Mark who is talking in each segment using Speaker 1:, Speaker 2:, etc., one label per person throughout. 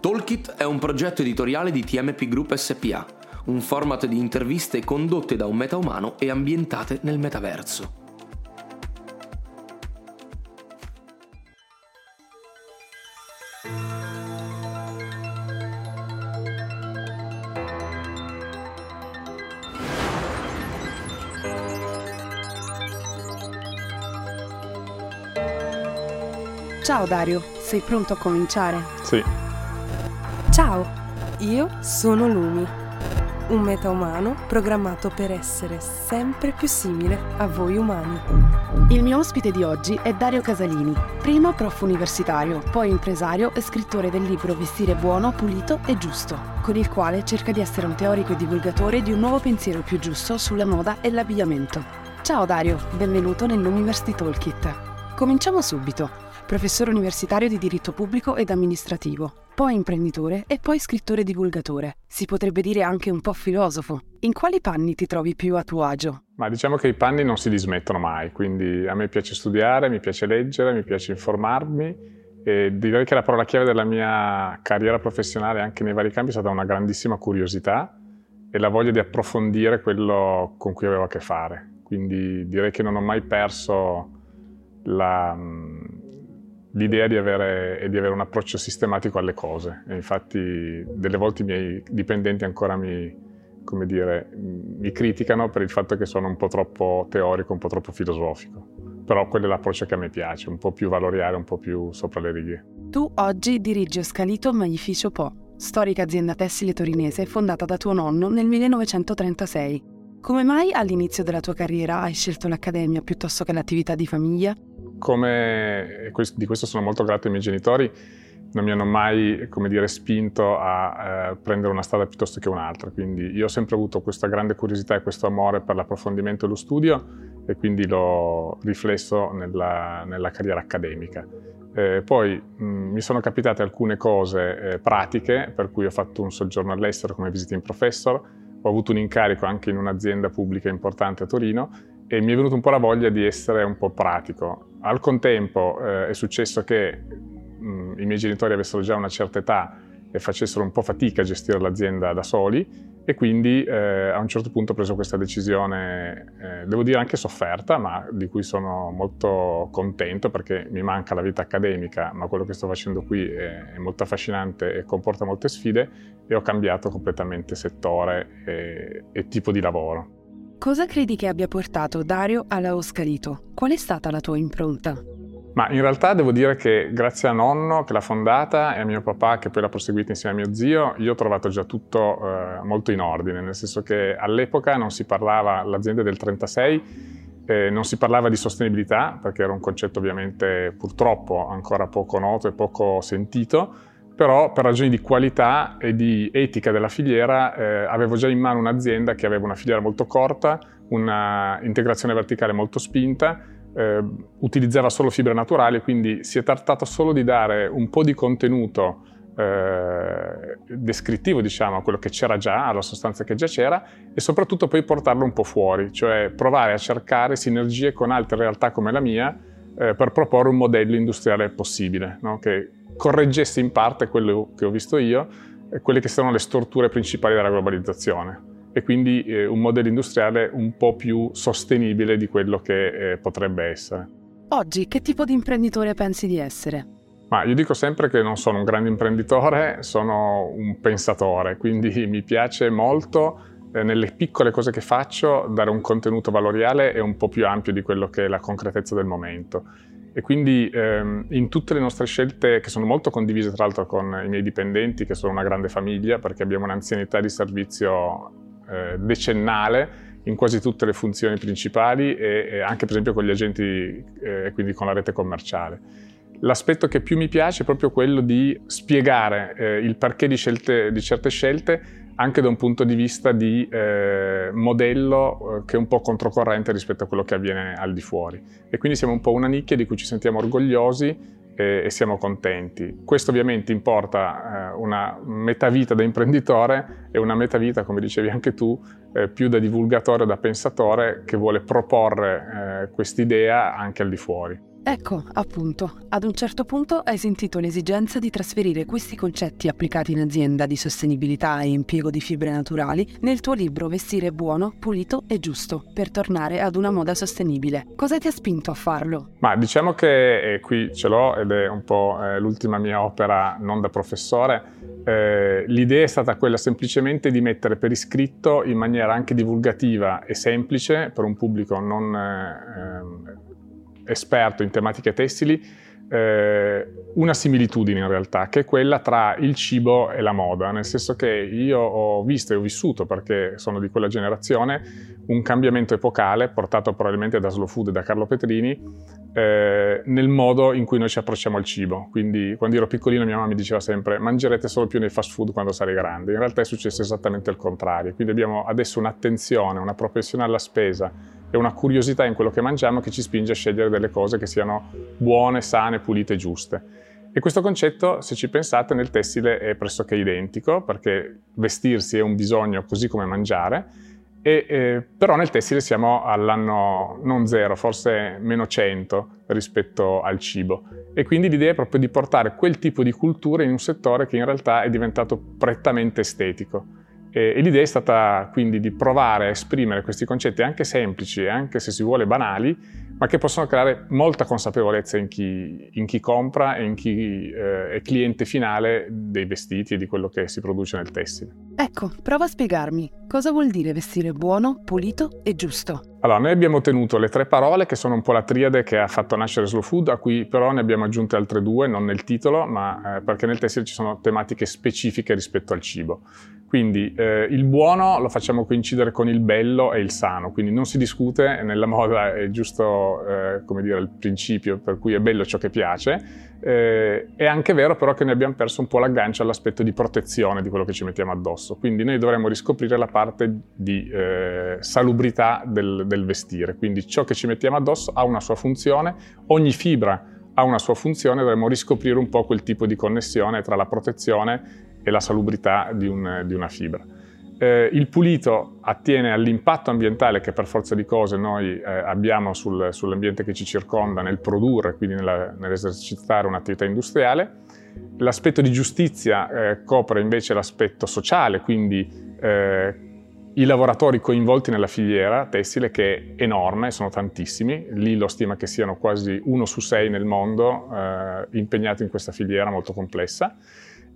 Speaker 1: Talkit è un progetto editoriale di TMP Group SPA, un format di interviste condotte da un metaumano e ambientate nel metaverso.
Speaker 2: Ciao Dario, sei pronto a cominciare?
Speaker 3: Sì.
Speaker 2: Ciao, io sono Lumi, un metaumano programmato per essere sempre più simile a voi umani. Il mio ospite di oggi è Dario Casalini, prima prof universitario, poi impresario e scrittore del libro Vestire buono, pulito e giusto, con il quale cerca di essere un teorico e divulgatore di un nuovo pensiero più giusto sulla moda e l'abbigliamento. Ciao Dario, benvenuto nell'University Toolkit. Cominciamo subito professore universitario di diritto pubblico ed amministrativo, poi imprenditore e poi scrittore divulgatore. Si potrebbe dire anche un po' filosofo. In quali panni ti trovi più a tuo agio?
Speaker 3: Ma diciamo che i panni non si dismettono mai, quindi a me piace studiare, mi piace leggere, mi piace informarmi e direi che la parola chiave della mia carriera professionale anche nei vari campi è stata una grandissima curiosità e la voglia di approfondire quello con cui avevo a che fare. Quindi direi che non ho mai perso la, l'idea di avere, di avere, un approccio sistematico alle cose. E infatti delle volte i miei dipendenti ancora mi, dire, mi criticano per il fatto che sono un po' troppo teorico, un po' troppo filosofico. Però quello è l'approccio che a me piace, un po' più valoriale, un po' più sopra le righe.
Speaker 2: Tu oggi dirigi Scalito Magnificio Po, storica azienda tessile torinese fondata da tuo nonno nel 1936. Come mai all'inizio della tua carriera hai scelto l'accademia piuttosto che l'attività di famiglia?
Speaker 3: Come di questo sono molto grato ai miei genitori, non mi hanno mai, dire, spinto a eh, prendere una strada piuttosto che un'altra. Quindi io ho sempre avuto questa grande curiosità e questo amore per l'approfondimento e lo studio e quindi l'ho riflesso nella, nella carriera accademica. Eh, poi mh, mi sono capitate alcune cose eh, pratiche, per cui ho fatto un soggiorno all'estero come visiting professor, ho avuto un incarico anche in un'azienda pubblica importante a Torino e mi è venuta un po' la voglia di essere un po' pratico. Al contempo eh, è successo che mh, i miei genitori avessero già una certa età e facessero un po' fatica a gestire l'azienda da soli e quindi eh, a un certo punto ho preso questa decisione, eh, devo dire anche sofferta, ma di cui sono molto contento perché mi manca la vita accademica, ma quello che sto facendo qui è, è molto affascinante e comporta molte sfide e ho cambiato completamente settore e, e tipo di lavoro.
Speaker 2: Cosa credi che abbia portato Dario alla Oscarito? Qual è stata la tua impronta?
Speaker 3: Ma in realtà devo dire che grazie a nonno che l'ha fondata e a mio papà che poi l'ha proseguita insieme a mio zio, io ho trovato già tutto eh, molto in ordine, nel senso che all'epoca non si parlava, l'azienda del 36, eh, non si parlava di sostenibilità perché era un concetto ovviamente purtroppo ancora poco noto e poco sentito, però per ragioni di qualità e di etica della filiera eh, avevo già in mano un'azienda che aveva una filiera molto corta, una integrazione verticale molto spinta, eh, utilizzava solo fibre naturali, quindi si è trattato solo di dare un po' di contenuto eh, descrittivo diciamo, a quello che c'era già, alla sostanza che già c'era e soprattutto poi portarlo un po' fuori, cioè provare a cercare sinergie con altre realtà come la mia eh, per proporre un modello industriale possibile, no? che correggesse in parte quello che ho visto io, quelle che sono le storture principali della globalizzazione e quindi eh, un modello industriale un po' più sostenibile di quello che eh, potrebbe essere.
Speaker 2: Oggi che tipo di imprenditore pensi di essere?
Speaker 3: Ma io dico sempre che non sono un grande imprenditore, sono un pensatore, quindi mi piace molto eh, nelle piccole cose che faccio dare un contenuto valoriale e un po' più ampio di quello che è la concretezza del momento. E quindi ehm, in tutte le nostre scelte, che sono molto condivise tra l'altro con i miei dipendenti, che sono una grande famiglia, perché abbiamo un'anzianità di servizio eh, decennale in quasi tutte le funzioni principali e, e anche per esempio con gli agenti e eh, quindi con la rete commerciale. L'aspetto che più mi piace è proprio quello di spiegare eh, il perché di, scelte, di, certe scelte anche da un punto di vista di eh, modello eh, che è un po' controcorrente rispetto a quello che avviene al di fuori. E quindi siamo un po' una nicchia di cui ci sentiamo orgogliosi e, e siamo contenti. Questo ovviamente importa eh, una metavita da imprenditore e una metavita, come dicevi anche tu, eh, più da divulgatore da pensatore che vuole proporre eh, quest'idea anche al di fuori.
Speaker 2: Ecco, appunto, ad un certo punto hai sentito l'esigenza di trasferire questi concetti applicati in azienda di sostenibilità e impiego di fibre naturali nel tuo libro Vestire buono, pulito e giusto, per tornare ad una moda sostenibile. Cosa ti ha spinto a farlo?
Speaker 3: Ma diciamo che eh, qui ce l'ho ed è un po' eh, l'ultima mia opera non da professore. Eh, l'idea è stata quella semplicemente di mettere per iscritto in maniera anche divulgativa e semplice per un pubblico non eh, ehm, esperto in tematiche tessili, eh, una similitudine in realtà, che è quella tra il cibo e la moda, nel senso che io ho visto e ho vissuto, perché sono di quella generazione, un cambiamento epocale portato probabilmente da Slow Food e da Carlo Petrini eh, nel modo in cui noi ci approcciamo al cibo. Quindi quando ero piccolino mia mamma mi diceva sempre mangerete solo più nei fast food quando sarei grande. In realtà è successo esattamente il contrario. Quindi abbiamo adesso un'attenzione, una propensione alla spesa e una curiosità in quello che mangiamo che ci spinge a scegliere delle cose che siano buone, sane, pulite giuste. E questo concetto, se ci pensate, nel tessile è pressoché identico, perché vestirsi è un bisogno così come mangiare, e, eh, però nel tessile siamo all'anno non zero, forse meno 100 rispetto al cibo. E quindi l'idea è proprio di portare quel tipo di cultura in un settore che in realtà è diventato prettamente estetico. E, l'idea è stata quindi di provare a esprimere questi concetti anche semplici, anche se si vuole banali, ma che possono creare molta consapevolezza in chi, in chi compra e in chi eh, è cliente finale dei vestiti e di quello che si produce nel tessile.
Speaker 2: Ecco, prova a spiegarmi cosa vuol dire vestire buono, pulito e giusto.
Speaker 3: Allora, noi abbiamo tenuto le tre parole che sono un po' la triade che ha fatto nascere Slow Food, a cui però ne abbiamo aggiunte altre due, non nel titolo, ma eh, perché nel tessile ci sono tematiche specifiche rispetto al cibo. Quindi eh, il buono lo facciamo coincidere con il bello e il sano, quindi non si discute, nella moda è giusto eh, come dire, il principio per cui è bello ciò che piace. Eh, è anche vero però che noi abbiamo perso un po' l'aggancio all'aspetto di protezione di quello che ci mettiamo addosso, quindi noi dovremmo riscoprire la parte di eh, salubrità del, del vestire, quindi ciò che ci mettiamo addosso ha una sua funzione, ogni fibra ha una sua funzione, dovremmo riscoprire un po' quel tipo di connessione tra la protezione e la salubrità di, un, di una fibra. Eh, il pulito attiene all'impatto ambientale che per forza di cose noi eh, abbiamo sul, sull'ambiente che ci circonda nel produrre, quindi nella, nell'esercitare un'attività industriale. L'aspetto di giustizia eh, copre invece l'aspetto sociale, quindi eh, i lavoratori coinvolti nella filiera tessile che è enorme, sono tantissimi, lì lo stima che siano quasi uno su sei nel mondo eh, impegnati in questa filiera molto complessa.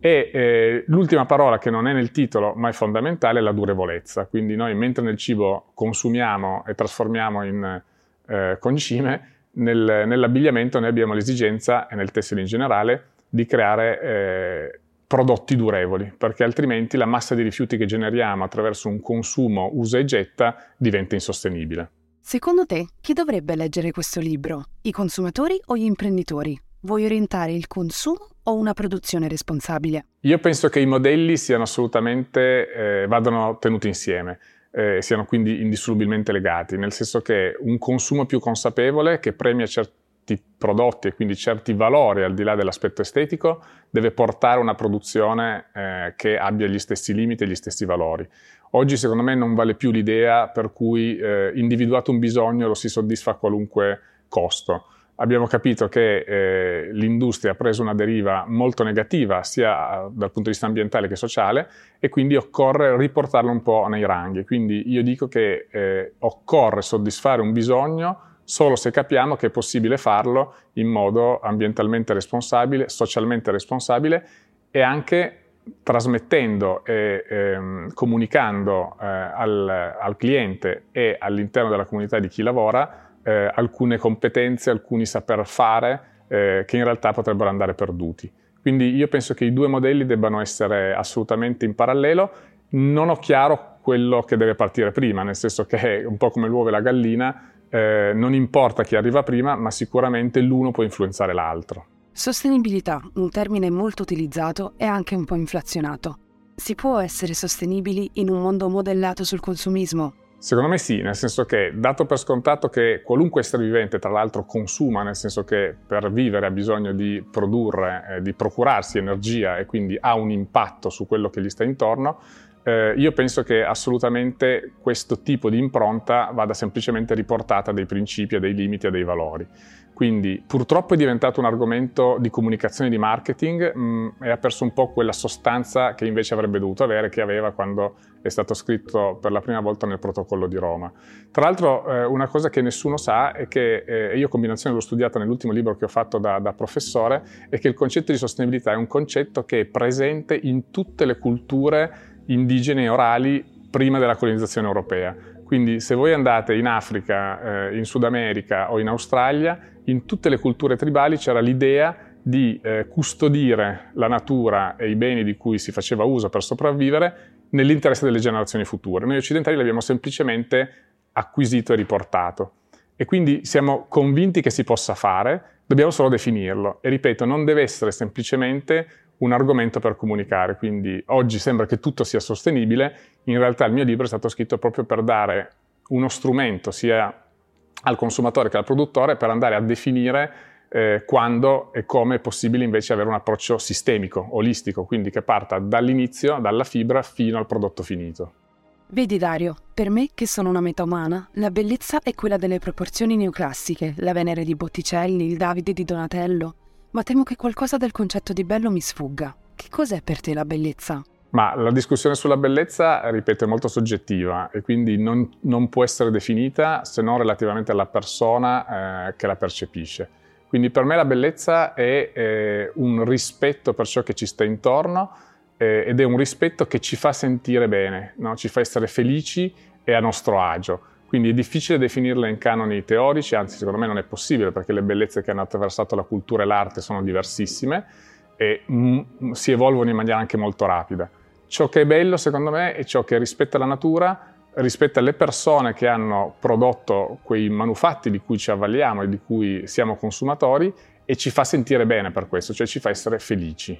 Speaker 3: E eh, l'ultima parola che non è nel titolo ma è fondamentale è la durevolezza. Quindi noi mentre nel cibo consumiamo e trasformiamo in eh, concime, nel, nell'abbigliamento noi abbiamo l'esigenza, e nel tessile in generale, di creare eh, prodotti durevoli, perché altrimenti la massa di rifiuti che generiamo attraverso un consumo usa e getta diventa insostenibile.
Speaker 2: Secondo te, chi dovrebbe leggere questo libro? I consumatori o gli imprenditori? Vuoi orientare il consumo o una produzione responsabile?
Speaker 3: Io penso che i modelli siano assolutamente, eh, vadano tenuti insieme. Eh, siano quindi indissolubilmente legati, nel senso che un consumo più consapevole che premia certi prodotti e quindi certi valori al di là dell'aspetto estetico deve portare una produzione eh, che abbia gli stessi limiti e gli stessi valori. Oggi secondo me non vale più l'idea per cui eh, individuato un bisogno lo si soddisfa a qualunque costo abbiamo capito che eh, l'industria ha preso una deriva molto negativa sia dal punto di vista ambientale che sociale e quindi occorre riportarla un po' nei ranghi. Quindi io dico che eh, occorre soddisfare un bisogno solo se capiamo che è possibile farlo in modo ambientalmente responsabile, socialmente responsabile e anche trasmettendo e ehm, comunicando eh, al, al, cliente e all'interno della comunità di chi lavora eh, alcune competenze, alcuni saper fare eh, che in realtà potrebbero andare perduti. Quindi io penso che i due modelli debbano essere assolutamente in parallelo. Non ho chiaro quello che deve partire prima, nel senso che è un po' come l'uovo e la gallina, eh, non importa chi arriva prima, ma sicuramente l'uno può influenzare l'altro.
Speaker 2: Sostenibilità, un termine molto utilizzato e anche un po' inflazionato. Si può essere sostenibili in un mondo modellato sul consumismo?
Speaker 3: Secondo me sì, nel senso che dato per scontato che qualunque essere vivente tra l'altro consuma, nel senso che per vivere ha bisogno di produrre, eh, di procurarsi energia e quindi ha un impatto su quello che gli sta intorno, eh, io penso che assolutamente questo tipo di impronta vada semplicemente riportata a dei principi, a dei limiti, a dei valori. Quindi purtroppo è diventato un argomento di comunicazione di marketing mh, mm, e ha perso un po' quella sostanza che invece avrebbe dovuto avere, che aveva quando è stato scritto per la prima volta nel protocollo di Roma. Tra l'altro eh, una cosa che nessuno sa è che, eh, io combinazione l'ho studiata nell'ultimo libro che ho fatto da, da professore, è che il concetto di sostenibilità è un concetto che è presente in tutte le culture indigene e orali prima della colonizzazione europea. Quindi se voi andate in Africa, eh, in Sud America o in Australia, in tutte le culture tribali c'era l'idea di eh, custodire la natura e i beni di cui si faceva uso per sopravvivere nell'interesse delle generazioni future. Noi occidentali l'abbiamo semplicemente acquisito e riportato. E quindi siamo convinti che si possa fare, dobbiamo solo definirlo. E ripeto, non deve essere semplicemente un argomento per comunicare. Quindi oggi sembra che tutto sia sostenibile, in realtà il mio libro è stato scritto proprio per dare uno strumento sia al consumatore che al produttore per andare a definire eh, quando e come è possibile invece avere un approccio sistemico, olistico, quindi che parta dall'inizio, dalla fibra, fino al prodotto finito.
Speaker 2: Vedi Dario, per me che sono una meta umana, la bellezza è quella delle proporzioni neoclassiche, la Venere di Botticelli, il Davide di Donatello, ma temo che qualcosa del concetto di bello mi sfugga. Che cos'è per te la bellezza?
Speaker 3: Ma la discussione sulla bellezza, ripeto, è molto soggettiva e quindi non, non può essere definita se non relativamente alla persona eh, che la percepisce. Quindi per me la bellezza è eh, un rispetto per ciò che ci sta intorno eh, ed è un rispetto che ci fa sentire bene, no? ci fa essere felici e a nostro agio. Quindi è difficile definirla in canoni teorici, anzi secondo me non è possibile perché le bellezze che hanno attraversato la cultura e l'arte sono diversissime e mm, si evolvono in maniera anche molto rapida. Ciò che è bello secondo me è ciò che rispetta la natura, rispetta le persone che hanno prodotto quei manufatti di cui ci avvaliamo e di cui siamo consumatori e ci fa sentire bene per questo, cioè ci fa essere felici.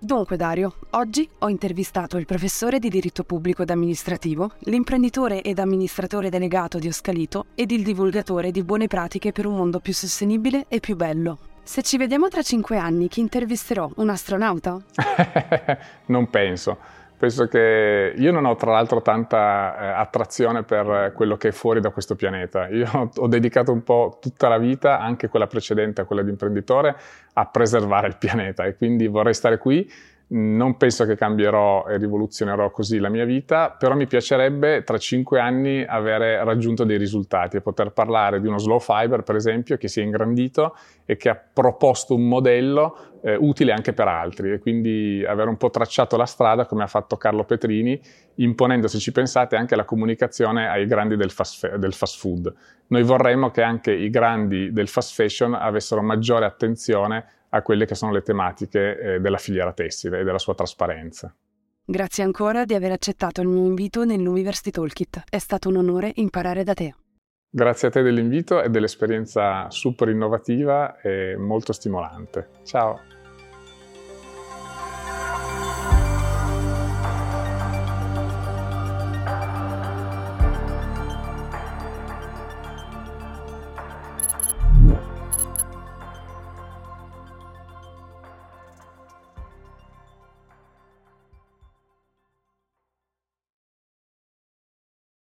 Speaker 2: Dunque Dario, oggi ho intervistato il professore di diritto pubblico ed amministrativo, l'imprenditore ed amministratore delegato di Oscalito ed il divulgatore di buone pratiche per un mondo più sostenibile e più bello. Se ci vediamo tra cinque anni, chi intervisterò? Un astronauta?
Speaker 3: non penso. Penso che io non ho tra l'altro tanta eh, attrazione per quello che è fuori da questo pianeta. Io ho dedicato un po' tutta la vita, anche quella precedente a quella di imprenditore, a preservare il pianeta e quindi vorrei stare qui non penso che cambierò e rivoluzionerò così la mia vita, però mi piacerebbe tra cinque anni avere raggiunto dei risultati e poter parlare di uno slow fiber, per esempio, che si è ingrandito e che ha proposto un modello eh, utile anche per altri e quindi avere un po' tracciato la strada come ha fatto Carlo Petrini, imponendo, se ci pensate, anche la comunicazione ai grandi del fast, del fast food. Noi vorremmo che anche i grandi del fast fashion avessero maggiore attenzione a quelle che sono le tematiche eh, della filiera tessile e della sua trasparenza.
Speaker 2: Grazie ancora di aver accettato il mio invito nell'University Toolkit. È stato un onore imparare da te.
Speaker 3: Grazie a te dell'invito e dell'esperienza super innovativa e molto stimolante. Ciao!